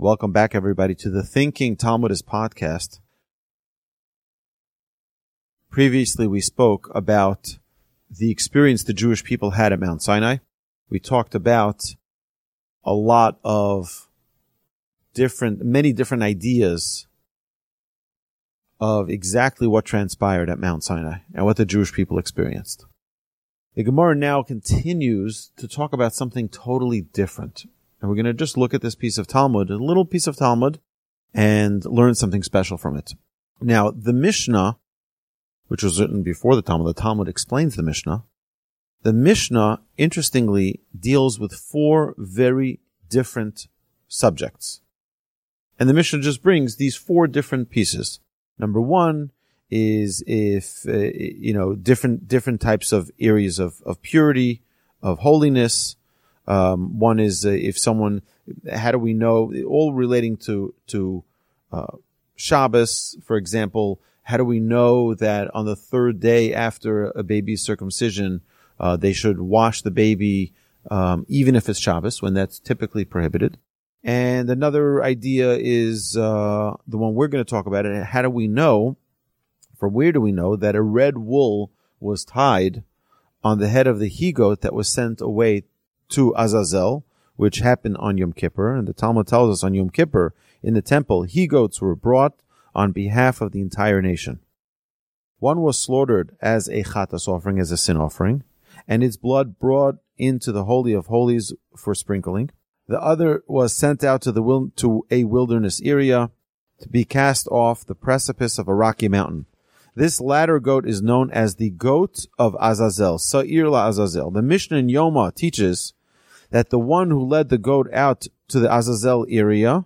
Welcome back, everybody, to the Thinking Talmudist podcast. Previously, we spoke about the experience the Jewish people had at Mount Sinai. We talked about a lot of different, many different ideas of exactly what transpired at Mount Sinai and what the Jewish people experienced. The Gemara now continues to talk about something totally different. And we're going to just look at this piece of Talmud, a little piece of Talmud, and learn something special from it. Now, the Mishnah, which was written before the Talmud, the Talmud explains the Mishnah. The Mishnah, interestingly, deals with four very different subjects. And the Mishnah just brings these four different pieces. Number one is if, uh, you know, different, different types of areas of, of purity, of holiness. Um, one is uh, if someone, how do we know, all relating to, to, uh, Shabbos, for example, how do we know that on the third day after a baby's circumcision, uh, they should wash the baby, um, even if it's Shabbos, when that's typically prohibited? And another idea is uh, the one we're going to talk about. It. How do we know? from where do we know that a red wool was tied on the head of the he goat that was sent away to Azazel, which happened on Yom Kippur? And the Talmud tells us on Yom Kippur in the temple, he goats were brought on behalf of the entire nation. One was slaughtered as a chatas offering, as a sin offering, and its blood brought into the holy of holies for sprinkling. The other was sent out to the to a wilderness area to be cast off the precipice of a rocky mountain. This latter goat is known as the goat of Azazel, Sa'ir la Azazel. The Mishnah in Yoma teaches that the one who led the goat out to the Azazel area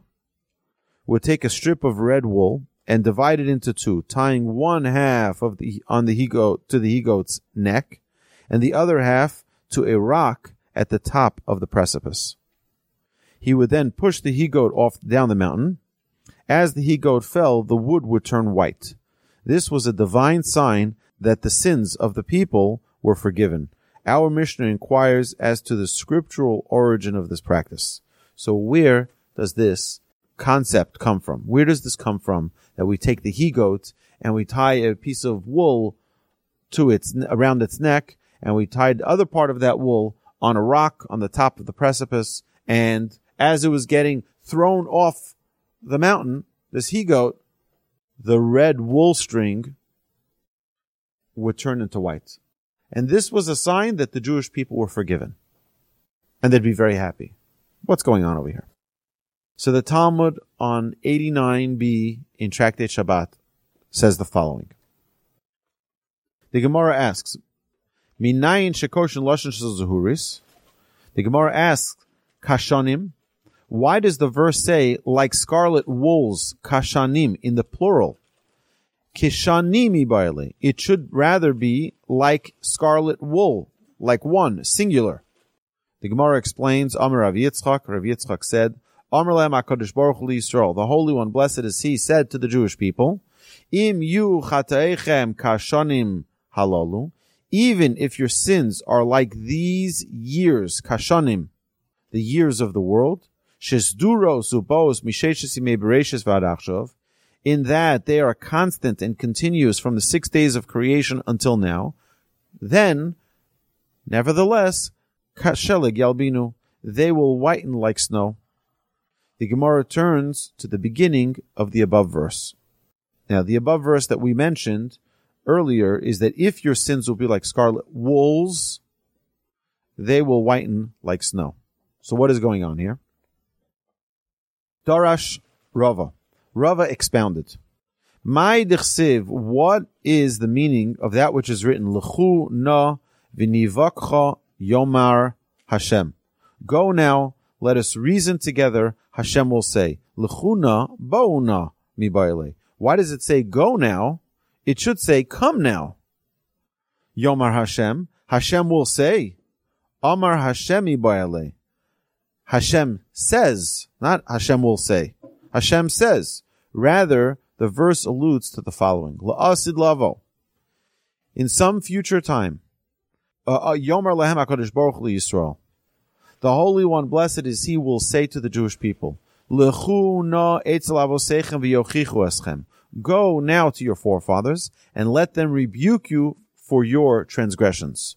would take a strip of red wool and divide it into two, tying one half of the on the he goat to the he goat's neck, and the other half to a rock at the top of the precipice. He would then push the he goat off down the mountain. As the he goat fell, the wood would turn white. This was a divine sign that the sins of the people were forgiven. Our Mishnah inquires as to the scriptural origin of this practice. So where does this concept come from? Where does this come from that we take the he goat and we tie a piece of wool to its around its neck and we tie the other part of that wool on a rock on the top of the precipice and as it was getting thrown off the mountain, this he goat, the red wool string would turn into white. And this was a sign that the Jewish people were forgiven. And they'd be very happy. What's going on over here? So the Talmud on 89b in Tractate Shabbat says the following. The Gemara asks, Minayin shekoshin loshin zahuris. The Gemara asks, Kashanim, why does the verse say, like scarlet wools, kashanim, in the plural? Kishanimi baile. It should rather be like scarlet wool, like one, singular. The Gemara explains, Amar Rav Yitzchak, Rav Yitzchak said, Amr Lam HaKadosh Baruch Hu Yisrael, the Holy One, blessed is He, said to the Jewish people, Im yu chataechem kashanim halalu, even if your sins are like these years, kashanim, the years of the world, Shesduros ubos misheshesimei bereshes vadachshov, in that they are constant and continuous from the six days of creation until now, then, nevertheless, kashelig yalbinu, they will whiten like snow. The Gemara turns to the beginning of the above verse. Now, the above verse that we mentioned earlier is that if your sins will be like scarlet wools, they will whiten like snow. So what is going on here? Darash Rava. Rava expounded. My dichsiv, what is the meaning of that which is written? L'chu na v'nivakcha yomar Hashem. Go now, let us reason together, Hashem will say. L'chuna bo'una mi Why does it say go now? It should say come now. Yomar Hashem. Hashem will say. Amar Hashem mi Hashem says, not Hashem will say. Hashem says. Rather, the verse alludes to the following. La'asid lavo. In some future time, uh, uh, Yomer lehem HaKadosh Baruch Yisrael. The Holy One, blessed is He, will say to the Jewish people, Lechu no eschem. Go now to your forefathers and let them rebuke you for your transgressions.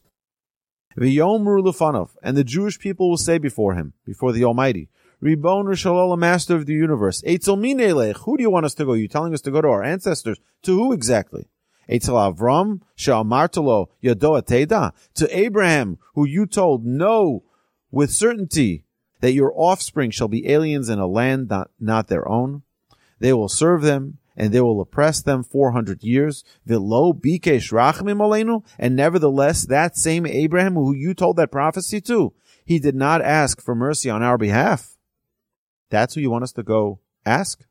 V'yomru lefanov, and the Jewish people will say before him, before the Almighty, Ribon Rishalol, Master of the universe. Eitzel minelech. Who do you want us to go? You're telling us to go to our ancestors? To who exactly? Eitzel Avram, She'amartalo, Yadoa Teda. To Abraham, who you told, no, with certainty, that your offspring shall be aliens in a land not, not their own. They will serve them, and they will oppress them 400 years. Vilo bikesh rachmim alenu. And nevertheless, that same Abraham who you told that prophecy to, he did not ask for mercy on our behalf. That's who you want us to go ask?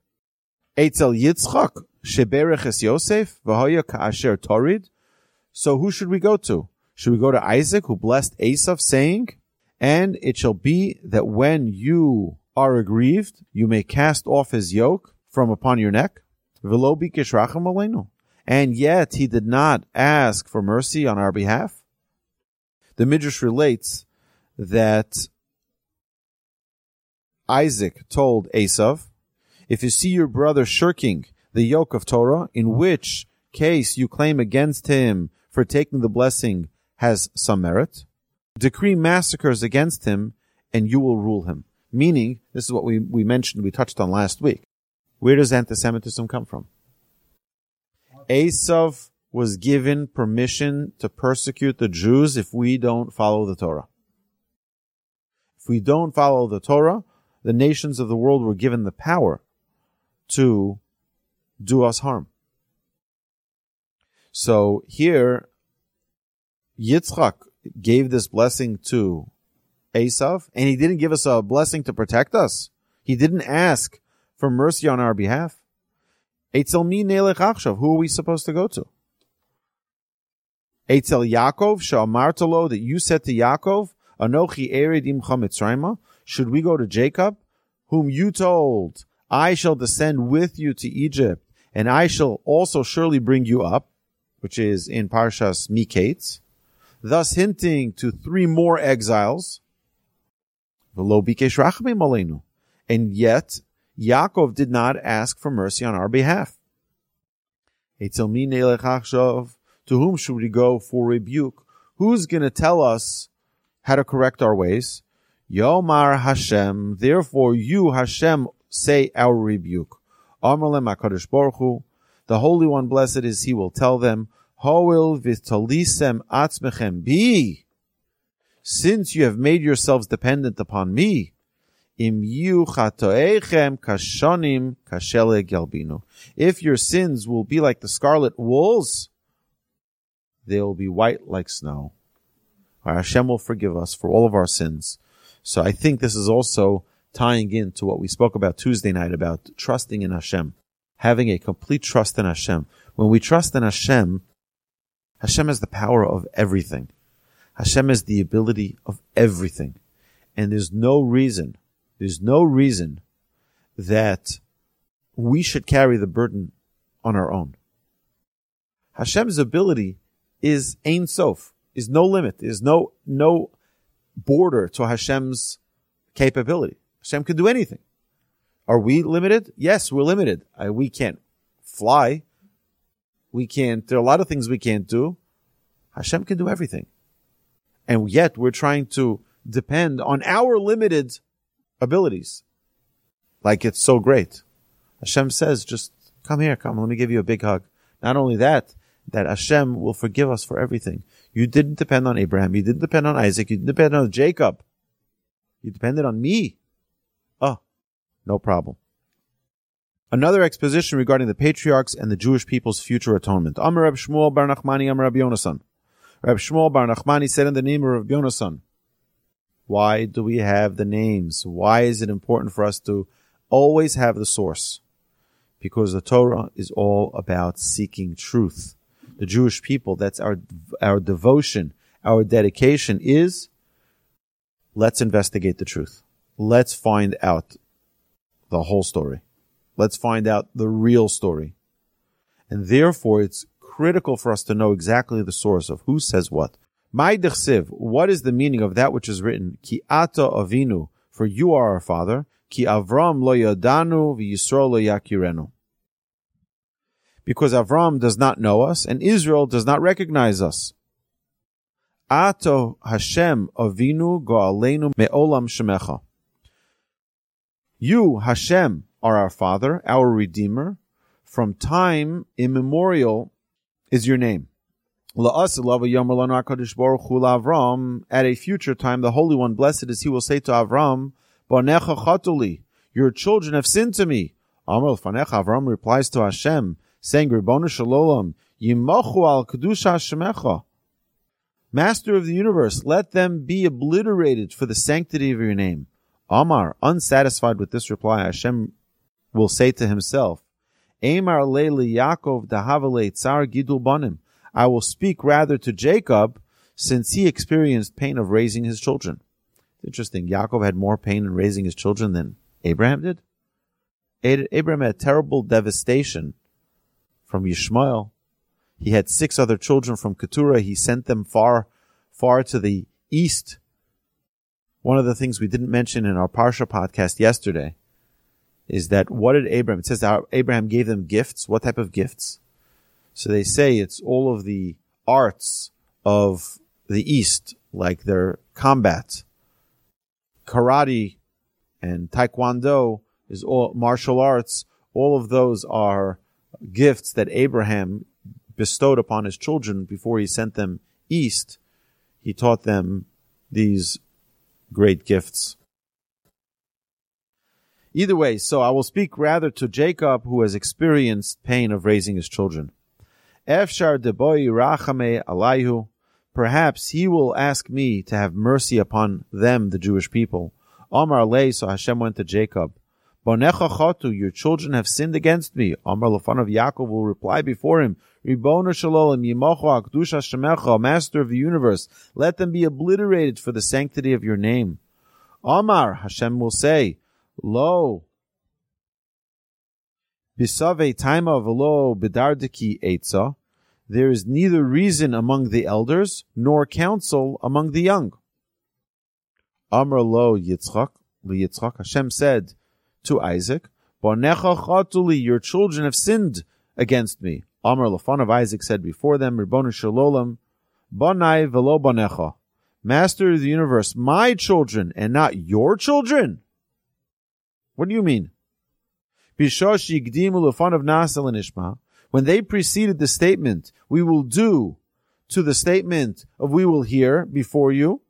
Eitzel Yitzchak, Sheberech Yosef, V'hoya ka'asher torid. So who should we go to? Should we go to Isaac, who blessed Esav, saying, And it shall be that when you are aggrieved, you may cast off his yoke from upon your neck? And yet he did not ask for mercy on our behalf. The Midrash relates that Isaac told Esav, if you see your brother shirking the yoke of Torah, in which case you claim against him for taking the blessing has some merit, decree massacres against him and you will rule him. Meaning, this is what we, we mentioned, we touched on last week. Where does anti-Semitism come from? Esav was given permission to persecute the Jews if we don't follow the Torah. If we don't follow the Torah, the nations of the world were given the power to do us harm. So here, Yitzchak gave this blessing to Esav, and he didn't give us a blessing to protect us. He didn't ask for mercy on our behalf. Eitzel mi nelech achshav. Who are we supposed to go to? Eitzel Yaakov sha'amartalo that you said to Yaakov, Anochi ered imcha. Should we go to Jacob, whom you told, I shall descend with you to Egypt, and I shall also surely bring you up, which is in Parshas Miketz, thus hinting to three more exiles. And yet, Yaakov did not ask for mercy on our behalf. To whom should we go for rebuke? Who's going to tell us how to correct our ways? Yomar Hashem. Therefore, you Hashem say our rebuke. Amalem Hakadosh Baruch. The Holy One, blessed is He, will tell them, Hoil vitalisem atzmechem bi. Since you have made yourselves dependent upon me, im yu kashonim kashele gelbinu. If your sins will be like the scarlet wools, they will be white like snow. Our Hashem will forgive us for all of our sins. So I think this is also tying into what we spoke about Tuesday night about trusting in Hashem, having a complete trust in Hashem. When we trust in Hashem, Hashem has the power of everything. Hashem has the ability of everything. And there's no reason, there's no reason that we should carry the burden on our own. Hashem's ability is Ein Sof, is no limit, is no, no border to Hashem's capability. Hashem can do anything. Are we limited? Yes, we're limited. We can't fly. We can't, there are a lot of things we can't do. Hashem can do everything. And yet we're trying to depend on our limited abilities. Like it's so great. Hashem says, just come here, come, let me give you a big hug. Not only that, that Hashem will forgive us for everything. You didn't depend on Abraham. You didn't depend on Isaac. You didn't depend on Jacob. You depended on me. Oh, no problem. Another exposition regarding the patriarchs and the Jewish people's future atonement. Amar Reb Shmuel Bar Nachmani Amar Reb Yonasan. Reb Shmuel Bar Nachmani said in the name of Reb Yonasan, why do we have the names? Why is it important for us to always have the source? Because the Torah is all about seeking truth the Jewish people. That's our, our devotion, our dedication is let's investigate the truth. Let's find out the whole story. Let's find out the real story. And therefore it's critical for us to know exactly the source of who says what. My what is the meaning of that which is written? Ki ata avinu, for you are our father. Ki Avram lo yadanu v'Yisrael lo yakirenu. Because Avram does not know us and Israel does not recognize us. Ato Hashem avinu go'aleinu me'olam shemecha. You, Hashem, are our Father, our Redeemer. From time immemorial is your name. At a future time, the Holy One, blessed is He, will say to Avram, Your children have sinned to me. Amr Avram replies to Hashem, saying, Shalom, al Kedusha Master of the universe, let them be obliterated for the sanctity of your name. Amar, unsatisfied with this reply, Hashem will say to himself, Amar leili Yaakov dahavale tsar gidul banim. I will speak rather to Jacob, since he experienced pain of raising his children. Interesting. Yaakov had more pain in raising his children than Abraham did. Abraham had terrible devastation from Yishmael. He had six other children from Keturah. He sent them far, far to the east. One of the things we didn't mention in our Parsha podcast yesterday is that what did Abraham, it says that Abraham gave them gifts. What type of gifts? So they say it's all of the arts of the East, like their combat, karate and taekwondo is all martial arts. All of those are gifts that Abraham bestowed upon his children before he sent them east. He taught them these great gifts. Either way, so I will speak rather to Jacob who has experienced pain of raising his children. Efshar deboy rachame alayhu. Perhaps he will ask me to have mercy upon them, the Jewish people. Amar lei, so Hashem went to Jacob. Chotu, your children have sinned against me. Amar lefan of Yaakov will reply before him, Ribona shalom yimocho akdusha shemecha, master of the universe, let them be obliterated for the sanctity of your name. Amar, Hashem will say, Lo, Bisave taima velo bedardiki etza. There is neither reason among the elders nor counsel among the young. Amr lo Yitzchak, li Yitzchak, Hashem said to Isaac, your children have sinned against me. Amr lafan of Isaac said before them, Ribbonu shalolam, Bonai velo bonecha. Master of the universe, my children and not your children? What do you mean? Bishoshi Gdimu Lufan of Nasalanishmah, when they preceded the statement, we will do, to the statement of we will hear before you,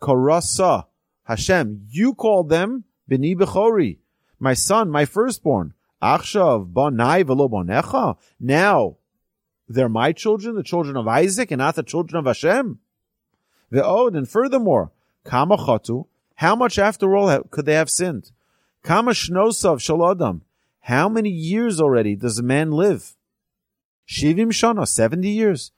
Karasa, Hashem, you called them Bini Bechori, my son, my firstborn. Achshav, Bonai velo. Now, they're my children, the children of Isaac, and not the children of Hashem. Ve'od, and furthermore, Kama chatu, how much after all could they have sinned? Kama shnosav shalodam, how many years already does a man live? Shivim shana, 70 years.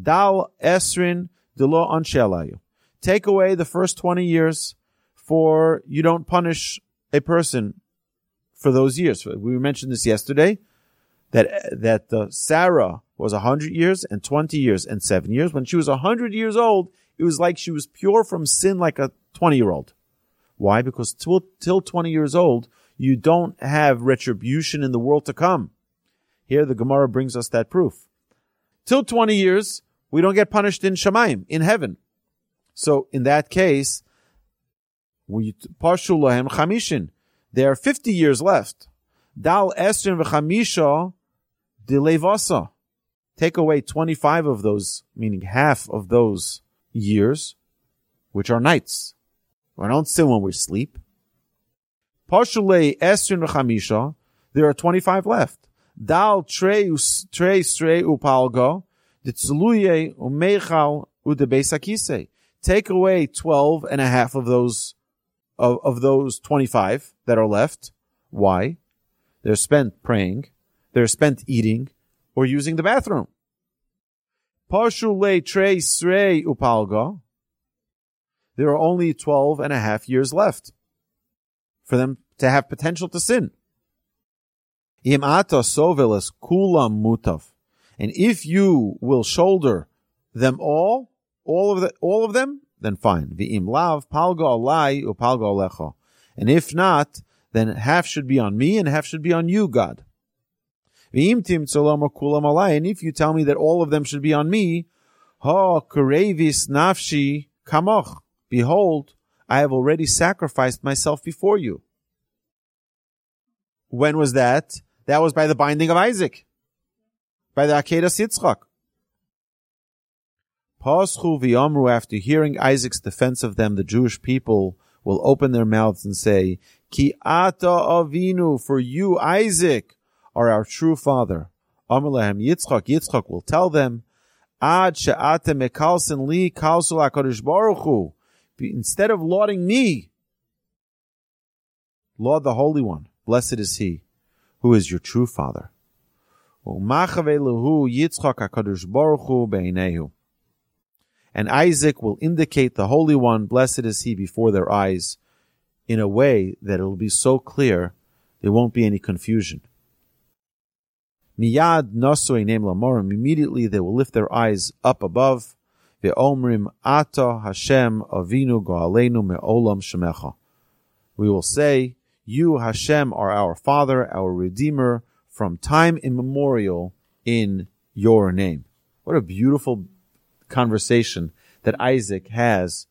Dal esrin delo anshelayu. Take away the first 20 years for you don't punish a person for those years. We mentioned this yesterday that that uh, Sarah was 100 years and 20 years and 7 years. When she was 100 years old, it was like she was pure from sin like a 20 year old. Why? Because till, till 20 years old, you don't have retribution in the world to come. Here the Gemara brings us that proof. Till 20 years, we don't get punished in Shemaim, in heaven. So in that case, we parshu lahem chamishin. There are 50 years left. Dal esrin v'chamisha dilevasa. Take away 25 of those, meaning half of those years, which are nights. We don't sin when we sleep. Pashule Esrin Chamisha, there are 25 left. Dal Trey Trey Srei Upalgo, Ditzluye Umechal Udebesakise. Take away 12 and a half of those, of, of those 25 that are left. Why? They're spent praying, they're spent eating, or using the bathroom. There are only 12 and a half years left for them to have potential to sin. And if you will shoulder them all, all of the, all of them, then fine. And if not, then half should be on me and half should be on you, God. And if you tell me that all of them should be on me, ha kurevis nafshi kamoch. Behold, I have already sacrificed myself before you. When was that? That was by the binding of Isaac. By the Akedah Yitzchak. After hearing Isaac's defense of them, the Jewish people will open their mouths and say, Ki ata avinu, for you, Isaac, are our true father. Amr Yitzchak, Yitzchak will tell them, Ad she'ate mekalsin li kalsul HaKadosh Baruch. Instead of lauding me, laud the Holy One. Blessed is He, who is your true father. Yitzchak HaKadosh Baruch Hu and Isaac will indicate the Holy One, blessed is he, before their eyes in a way that it will be so clear there won't be any confusion. Miyad nasoi neim lamorim. Immediately they will lift their eyes up above. Ve'omrim ata Hashem avinu go'aleinu me'olam shemecha. We will say, You Hashem are our Father, our Redeemer, from time immemorial in your name. What a beautiful conversation that Isaac has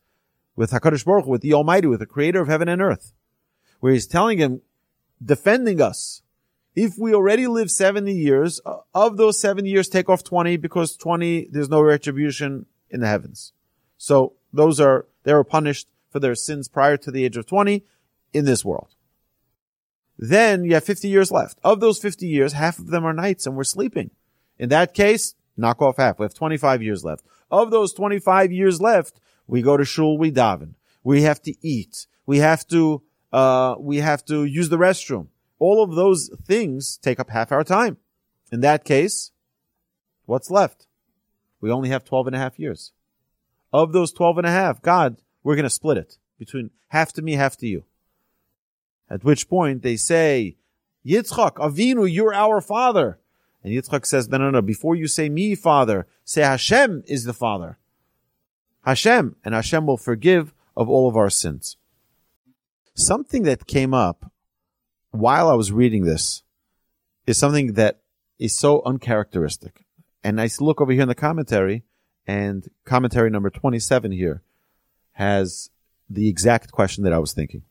with Hakadosh Baruch Hu, with the Almighty, with the Creator of heaven and earth, where he's telling him, defending us. If we already live seventy years, uh, of those 70 years, take off twenty because twenty there's no retribution in the heavens. So those are they were punished for their sins prior to the age of twenty in this world. Then you have 50 years left. Of those 50 years, half of them are nights and we're sleeping. In that case, knock off half. We have 25 years left. Of those 25 years left, we go to shul, we daven. We have to eat. We have to, uh, we have to use the restroom. All of those things take up half our time. In that case, what's left? We only have 12 and a half years. Of those 12 and a half, God, we're going to split it between half to me, half to you. At which point they say, Yitzchak, Avinu, you're our father. And Yitzchak says, no, no, no, before you say me, father, say Hashem is the father. Hashem, and Hashem will forgive of all of our sins. Something that came up while I was reading this is something that is so uncharacteristic. And I look over here in the commentary, and commentary number 27 here has the exact question that I was thinking.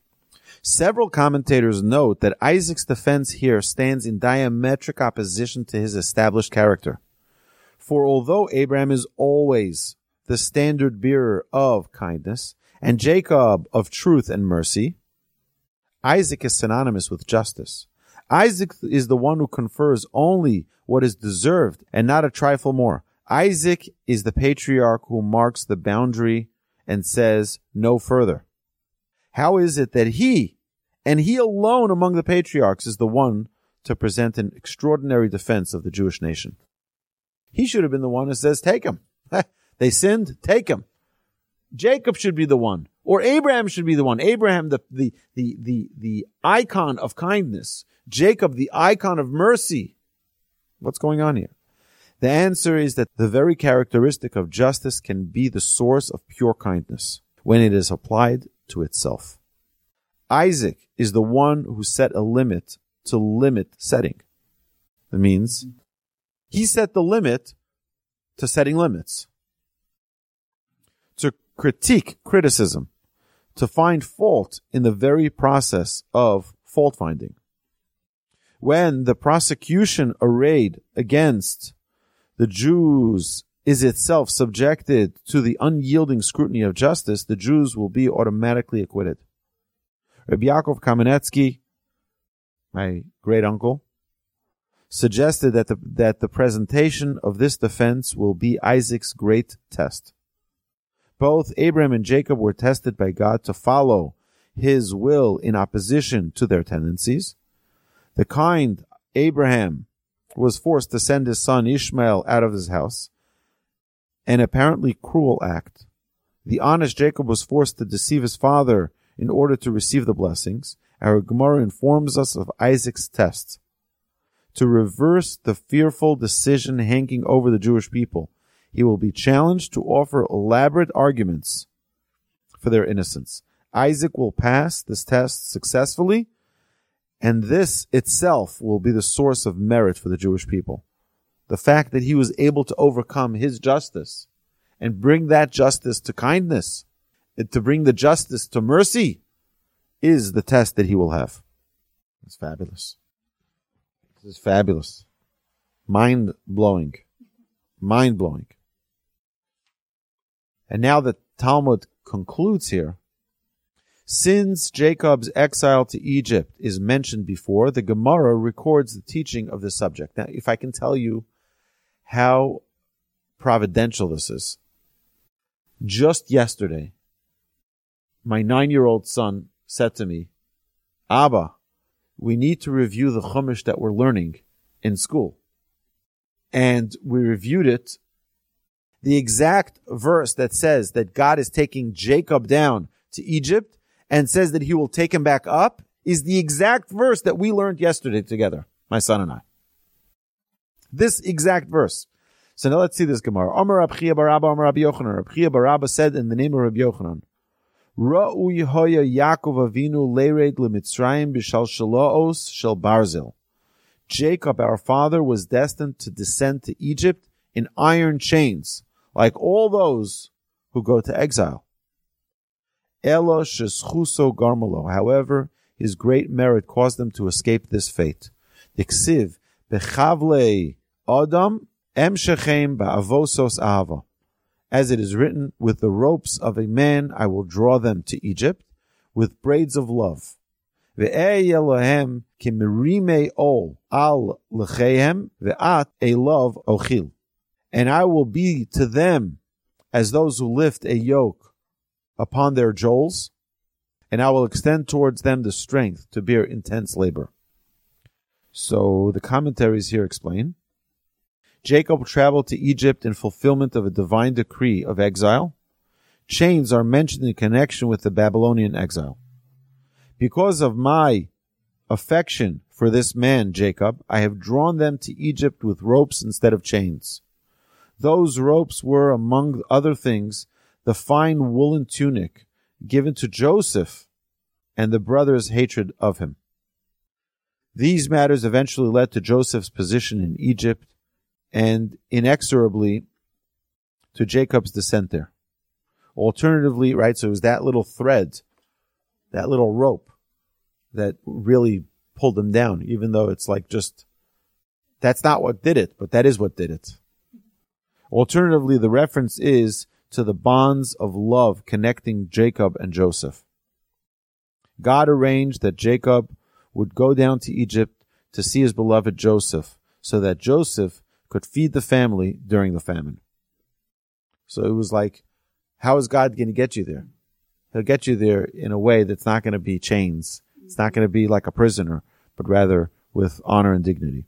Several commentators note that Isaac's defense here stands in diametric opposition to his established character. For although Abraham is always the standard bearer of kindness, and Jacob of truth and mercy, Isaac is synonymous with justice. Isaac is the one who confers only what is deserved and not a trifle more. Isaac is the patriarch who marks the boundary and says no further. How is it that he, and he alone among the patriarchs, is the one to present an extraordinary defense of the Jewish nation? He should have been the one who says, take him. they sinned, take him. Jacob should be the one, or Abraham should be the one. Abraham, the, the, the, the, the icon of kindness. Jacob, the icon of mercy. What's going on here? The answer is that the very characteristic of justice can be the source of pure kindness when it is applied to itself. Isaac is the one who set a limit to limit setting. That means he set the limit to setting limits. To critique criticism, to find fault in the very process of fault finding. When the prosecution arrayed against the Jews is itself subjected to the unyielding scrutiny of justice, the Jews will be automatically acquitted. Rabbi Yaakov Kamenetsky, my great uncle, suggested that the, that the presentation of this defense will be Isaac's great test. Both Abraham and Jacob were tested by God to follow his will in opposition to their tendencies. The kind Abraham was forced to send his son Ishmael out of his house an apparently cruel act. The honest Jacob was forced to deceive his father in order to receive the blessings. Our Gemara informs us of Isaac's test to reverse the fearful decision hanging over the Jewish people. He will be challenged to offer elaborate arguments for their innocence. Isaac will pass this test successfully, And this itself will be the source of merit for the Jewish people. The fact that he was able to overcome his justice and bring that justice to kindness, to bring the justice to mercy, is the test that he will have. It's fabulous. This is fabulous. Mind blowing. Mind blowing. And now the Talmud concludes here. Since Jacob's exile to Egypt is mentioned before, the Gemara records the teaching of this subject. Now, if I can tell you how providential this is. Just yesterday, my nine year old son said to me, Abba, we need to review the Chumash that we're learning in school. And we reviewed it. The exact verse that says that God is taking Jacob down to Egypt and says that he will take him back up is the exact verse that we learned yesterday together, my son and I. This exact verse. So now let's see this Gemara. Amar Rabchia Barabba, Amar Rabbi Yochanan. Rabchia Barabba said in the name of Rabbi Yochanan, Ra'u Yehoya Yaakov Avinu Lered Lemitzrayim B'Shal Shalaos Shel Barzel. Jacob, our father, was destined to descend to Egypt in iron chains, like all those who go to exile. Elo Sheschuso Garmalo. However, his great merit caused him to escape this fate. Diksiv Bechavle Adam Em Shechem Ba'avosos Ahava as it is written, with the ropes of a man I will draw them to Egypt, with braids of love. Ve'eh kimirime ol al lechehem ve'at a love ochil. And I will be to them as those who lift a yoke upon their jols, and I will extend towards them the strength to bear intense labor. So the commentaries here explain Jacob traveled to Egypt in fulfillment of a divine decree of exile. Chains are mentioned in connection with the Babylonian exile. Because of my affection for this man, Jacob, I have drawn them to Egypt with ropes instead of chains. Those ropes were, among other things, the fine woolen tunic given to Joseph and the brothers' hatred of him. These matters eventually led to Joseph's position in Egypt and inexorably to Jacob's descent there. Alternatively, right, so it was that little thread, that little rope that really pulled them down, even though it's like just, that's not what did it, but that is what did it. Alternatively, the reference is to the bonds of love connecting Jacob and Joseph. God arranged that Jacob would go down to Egypt to see his beloved Joseph, so that Joseph could feed the family during the famine. So it was like, how is God going to get you there? He'll get you there in a way that's not going to be chains. It's not going to be like a prisoner, but rather with honor and dignity.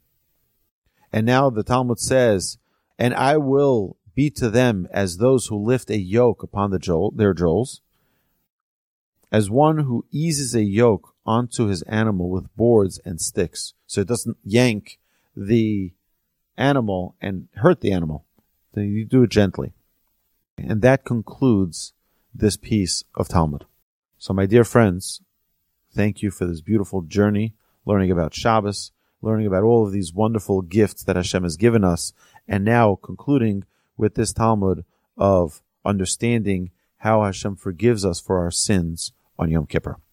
And now the Talmud says, and I will be to them as those who lift a yoke upon the joel, their joels, as one who eases a yoke onto his animal with boards and sticks, so it doesn't yank the animal and hurt the animal. Then you do it gently. And that concludes this piece of Talmud. So my dear friends, thank you for this beautiful journey, learning about Shabbos, learning about all of these wonderful gifts that Hashem has given us, and now concluding with this Talmud of understanding how Hashem forgives us for our sins on Yom Kippur.